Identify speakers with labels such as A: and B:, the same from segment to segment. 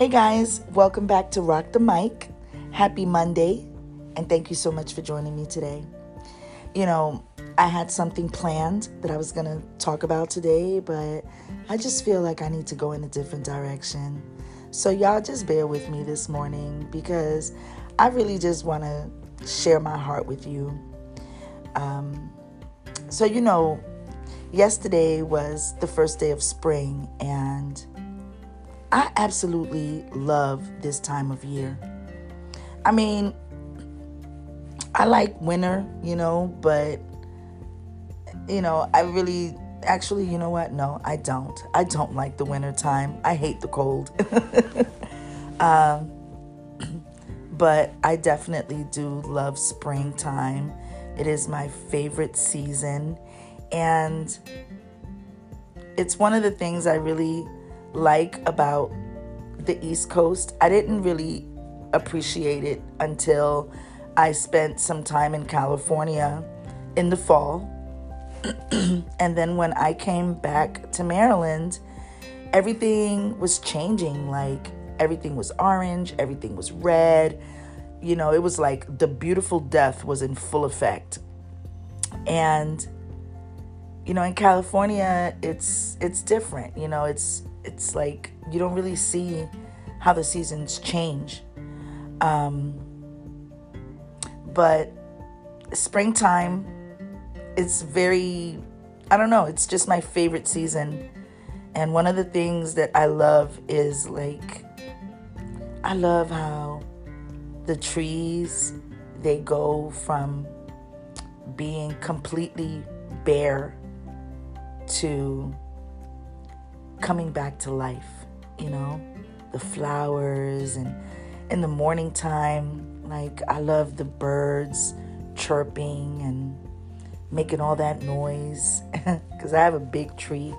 A: Hey guys, welcome back to Rock the Mic. Happy Monday, and thank you so much for joining me today. You know, I had something planned that I was going to talk about today, but I just feel like I need to go in a different direction. So, y'all just bear with me this morning because I really just want to share my heart with you. Um, so, you know, yesterday was the first day of spring, and I absolutely love this time of year. I mean, I like winter, you know, but you know, I really actually, you know what? No, I don't. I don't like the winter time. I hate the cold. um, but I definitely do love springtime. It is my favorite season. And it's one of the things I really like about the East Coast. I didn't really appreciate it until I spent some time in California in the fall and then when I came back to Maryland, everything was changing. Like everything was orange, everything was red. You know, it was like the beautiful death was in full effect. And you know, in California, it's it's different. You know, it's it's like you don't really see how the seasons change. Um, but springtime it's very I don't know, it's just my favorite season. And one of the things that I love is like I love how the trees they go from being completely bare to coming back to life, you know, the flowers and in the morning time, like I love the birds chirping and making all that noise because I have a big tree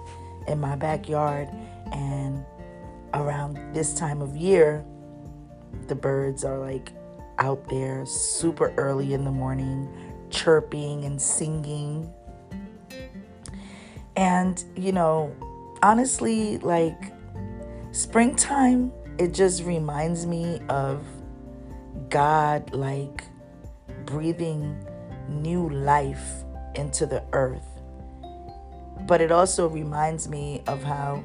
A: in my backyard, and around this time of year, the birds are like out there super early in the morning, chirping and singing. And, you know, honestly, like springtime, it just reminds me of God, like breathing new life into the earth. But it also reminds me of how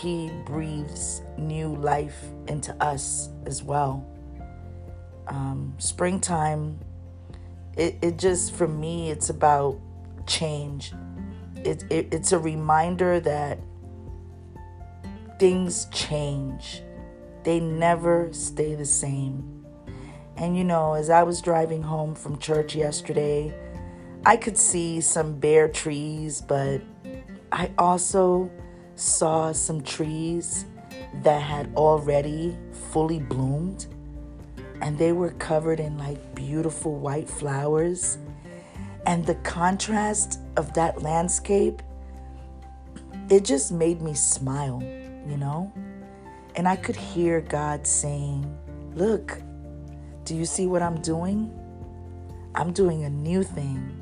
A: He breathes new life into us as well. Um, springtime, it, it just, for me, it's about change. It, it, it's a reminder that things change, they never stay the same. And you know, as I was driving home from church yesterday, I could see some bare trees, but I also saw some trees that had already fully bloomed and they were covered in like beautiful white flowers. And the contrast of that landscape, it just made me smile, you know? And I could hear God saying, Look, do you see what I'm doing? I'm doing a new thing.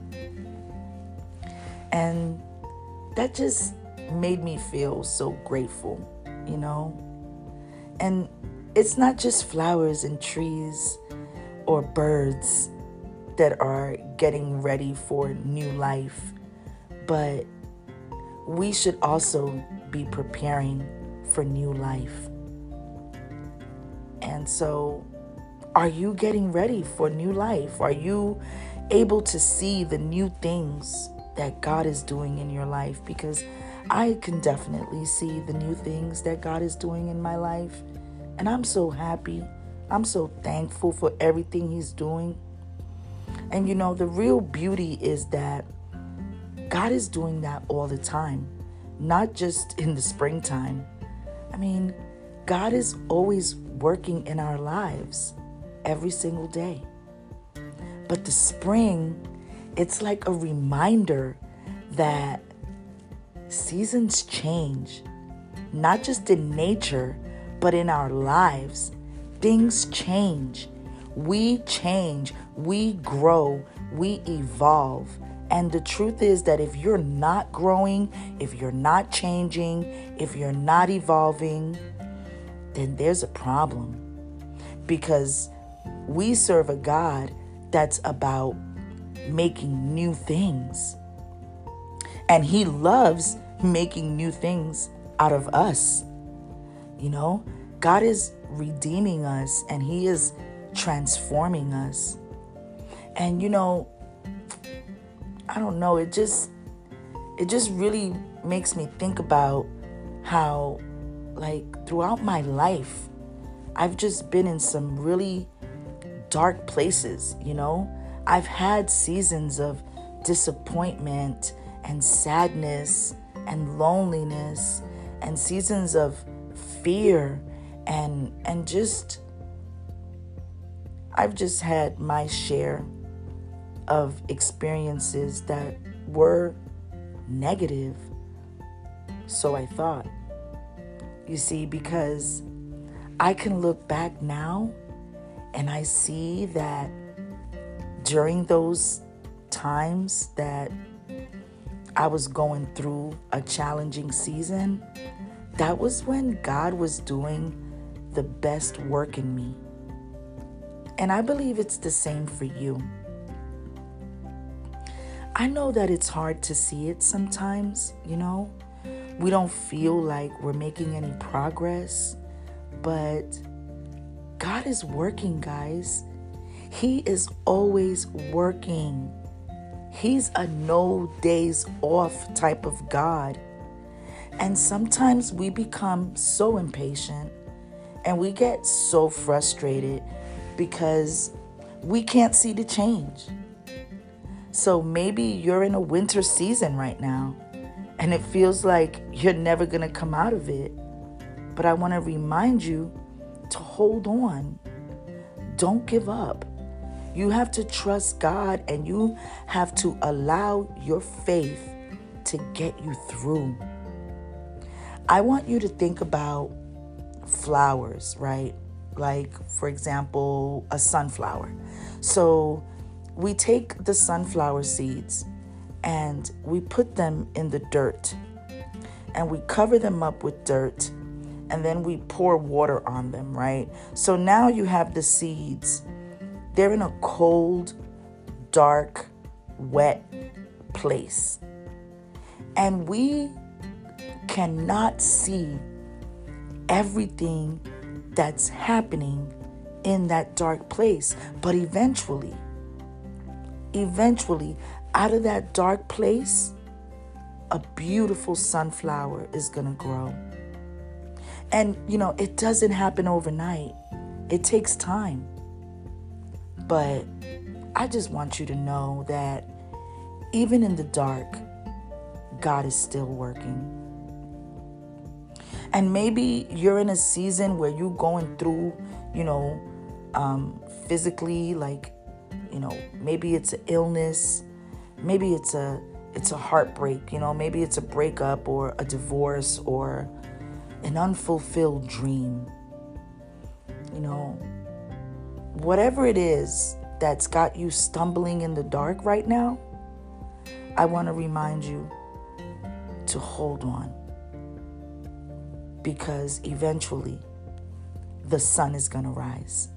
A: And that just made me feel so grateful, you know? And it's not just flowers and trees or birds that are getting ready for new life, but we should also be preparing for new life. And so, are you getting ready for new life? Are you able to see the new things that God is doing in your life because I can definitely see the new things that God is doing in my life. And I'm so happy. I'm so thankful for everything He's doing. And you know, the real beauty is that God is doing that all the time, not just in the springtime. I mean, God is always working in our lives every single day. But the spring it's like a reminder that seasons change, not just in nature, but in our lives. Things change. We change, we grow, we evolve. And the truth is that if you're not growing, if you're not changing, if you're not evolving, then there's a problem. Because we serve a God that's about making new things. And He loves making new things out of us. You know, God is redeeming us and He is transforming us. And you know, I don't know, it just it just really makes me think about how like throughout my life I've just been in some really dark places, you know? I've had seasons of disappointment and sadness and loneliness and seasons of fear and and just I've just had my share of experiences that were negative. So I thought. You see, because I can look back now and I see that during those times that I was going through a challenging season, that was when God was doing the best work in me. And I believe it's the same for you. I know that it's hard to see it sometimes, you know. We don't feel like we're making any progress, but God is working, guys. He is always working. He's a no days off type of God. And sometimes we become so impatient and we get so frustrated because we can't see the change. So maybe you're in a winter season right now and it feels like you're never going to come out of it. But I want to remind you to hold on. Don't give up. You have to trust God and you have to allow your faith to get you through. I want you to think about flowers, right? Like, for example, a sunflower. So, we take the sunflower seeds and we put them in the dirt and we cover them up with dirt and then we pour water on them, right? So now you have the seeds. They're in a cold, dark, wet place. And we cannot see everything that's happening in that dark place. But eventually, eventually, out of that dark place, a beautiful sunflower is going to grow. And, you know, it doesn't happen overnight, it takes time. But I just want you to know that even in the dark, God is still working. And maybe you're in a season where you're going through, you know, um, physically, like you know maybe it's an illness maybe it's a it's a heartbreak you know maybe it's a breakup or a divorce or an unfulfilled dream. You know whatever it is that's got you stumbling in the dark right now i want to remind you to hold on. Because eventually the sun is going to rise.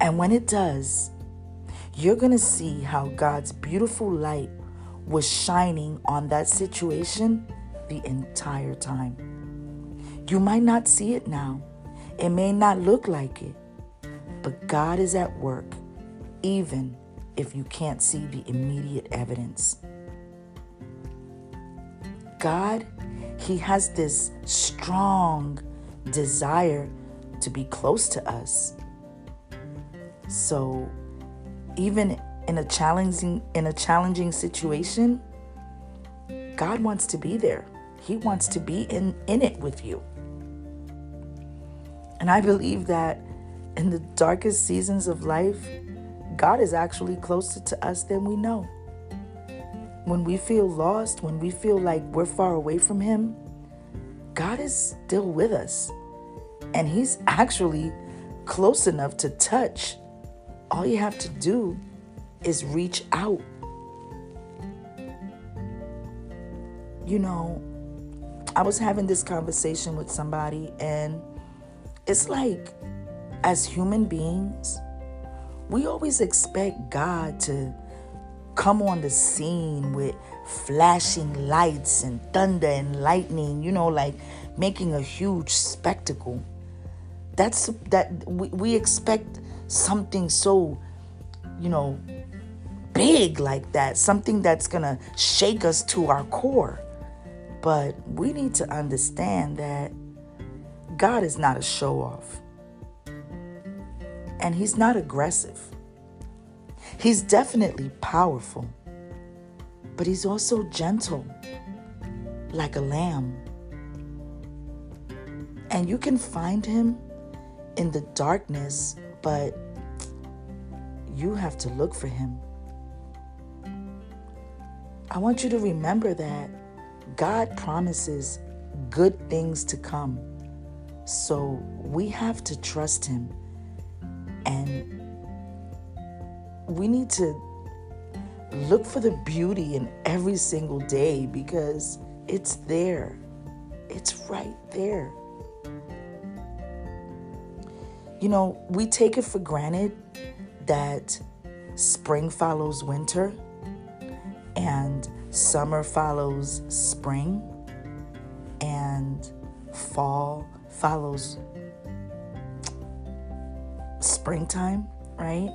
A: And when it does you're going to see how God's beautiful light was shining on that situation the entire time. You might not see it now, it may not look like it, but God is at work, even if you can't see the immediate evidence. God, He has this strong desire to be close to us. So even in a challenging in a challenging situation, God wants to be there. He wants to be in, in it with you. And I believe that in the darkest seasons of life, God is actually closer to us than we know. When we feel lost, when we feel like we're far away from Him, God is still with us. And He's actually close enough to touch all you have to do is reach out. You know, I was having this conversation with somebody, and it's like as human beings, we always expect God to come on the scene with flashing lights and thunder and lightning, you know, like making a huge spectacle. That's that we, we expect something so, you know, big like that, something that's gonna shake us to our core. But we need to understand that God is not a show off. And He's not aggressive. He's definitely powerful, but He's also gentle, like a lamb. And you can find Him in the darkness, but you have to look for Him. I want you to remember that God promises good things to come. So we have to trust Him. And we need to look for the beauty in every single day because it's there. It's right there. You know, we take it for granted that spring follows winter and summer follows spring and fall follows springtime, right?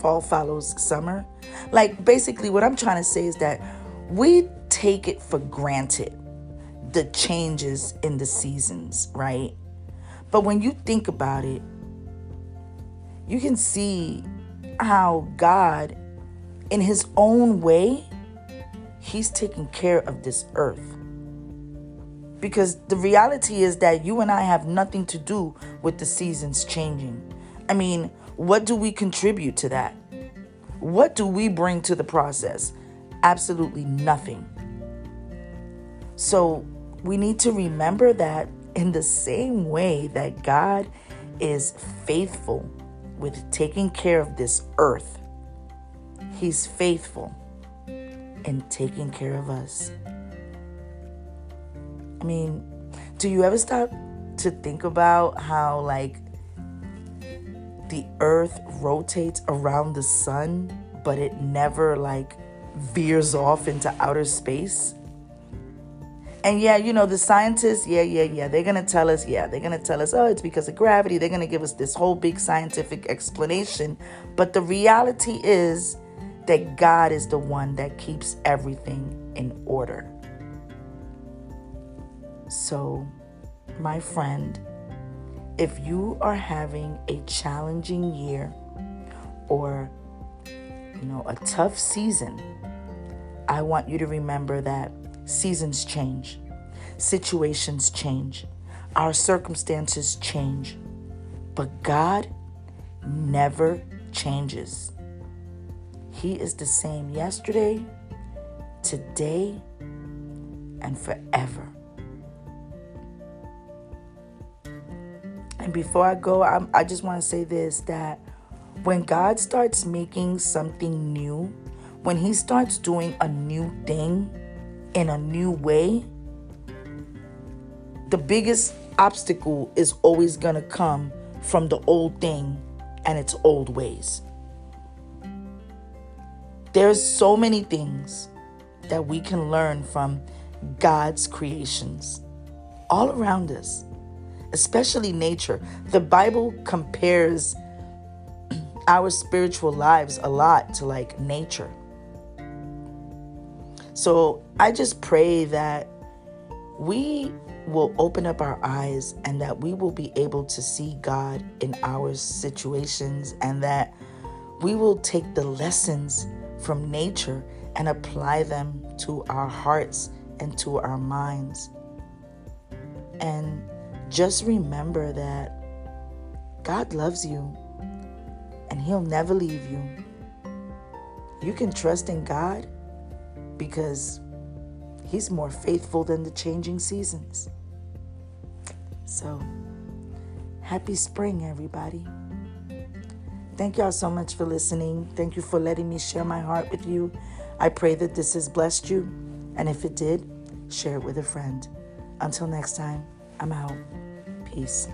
A: Fall follows summer. Like basically what I'm trying to say is that we take it for granted the changes in the seasons, right? But when you think about it, you can see how God in his own way, he's taking care of this earth. Because the reality is that you and I have nothing to do with the seasons changing. I mean, what do we contribute to that? What do we bring to the process? Absolutely nothing. So we need to remember that in the same way that God is faithful with taking care of this earth, He's faithful in taking care of us. I mean, do you ever stop to think about how, like, the earth rotates around the sun, but it never, like, veers off into outer space? And yeah, you know, the scientists, yeah, yeah, yeah, they're going to tell us, yeah, they're going to tell us, oh, it's because of gravity. They're going to give us this whole big scientific explanation. But the reality is, that God is the one that keeps everything in order. So, my friend, if you are having a challenging year or you know, a tough season, I want you to remember that seasons change, situations change, our circumstances change, but God never changes. He is the same yesterday, today, and forever. And before I go, I'm, i just want to say this that when God starts making something new, when He starts doing a new thing in a new way, the biggest obstacle is always going to come from the old thing and its old ways. There's so many things that we can learn from God's creations all around us, especially nature. The Bible compares our spiritual lives a lot to like nature. So I just pray that we will open up our eyes and that we will be able to see God in our situations and that we will take the lessons from nature and apply them to our hearts and to our minds. And just remember that God loves you and He'll never leave you. You can trust in God because He's more faithful than the changing seasons. So, happy spring, everybody. Thank y'all so much for listening. Thank you for letting me share my heart with you. I pray that this has blessed you. And if it did, share it with a friend. Until next time, I'm out. Peace.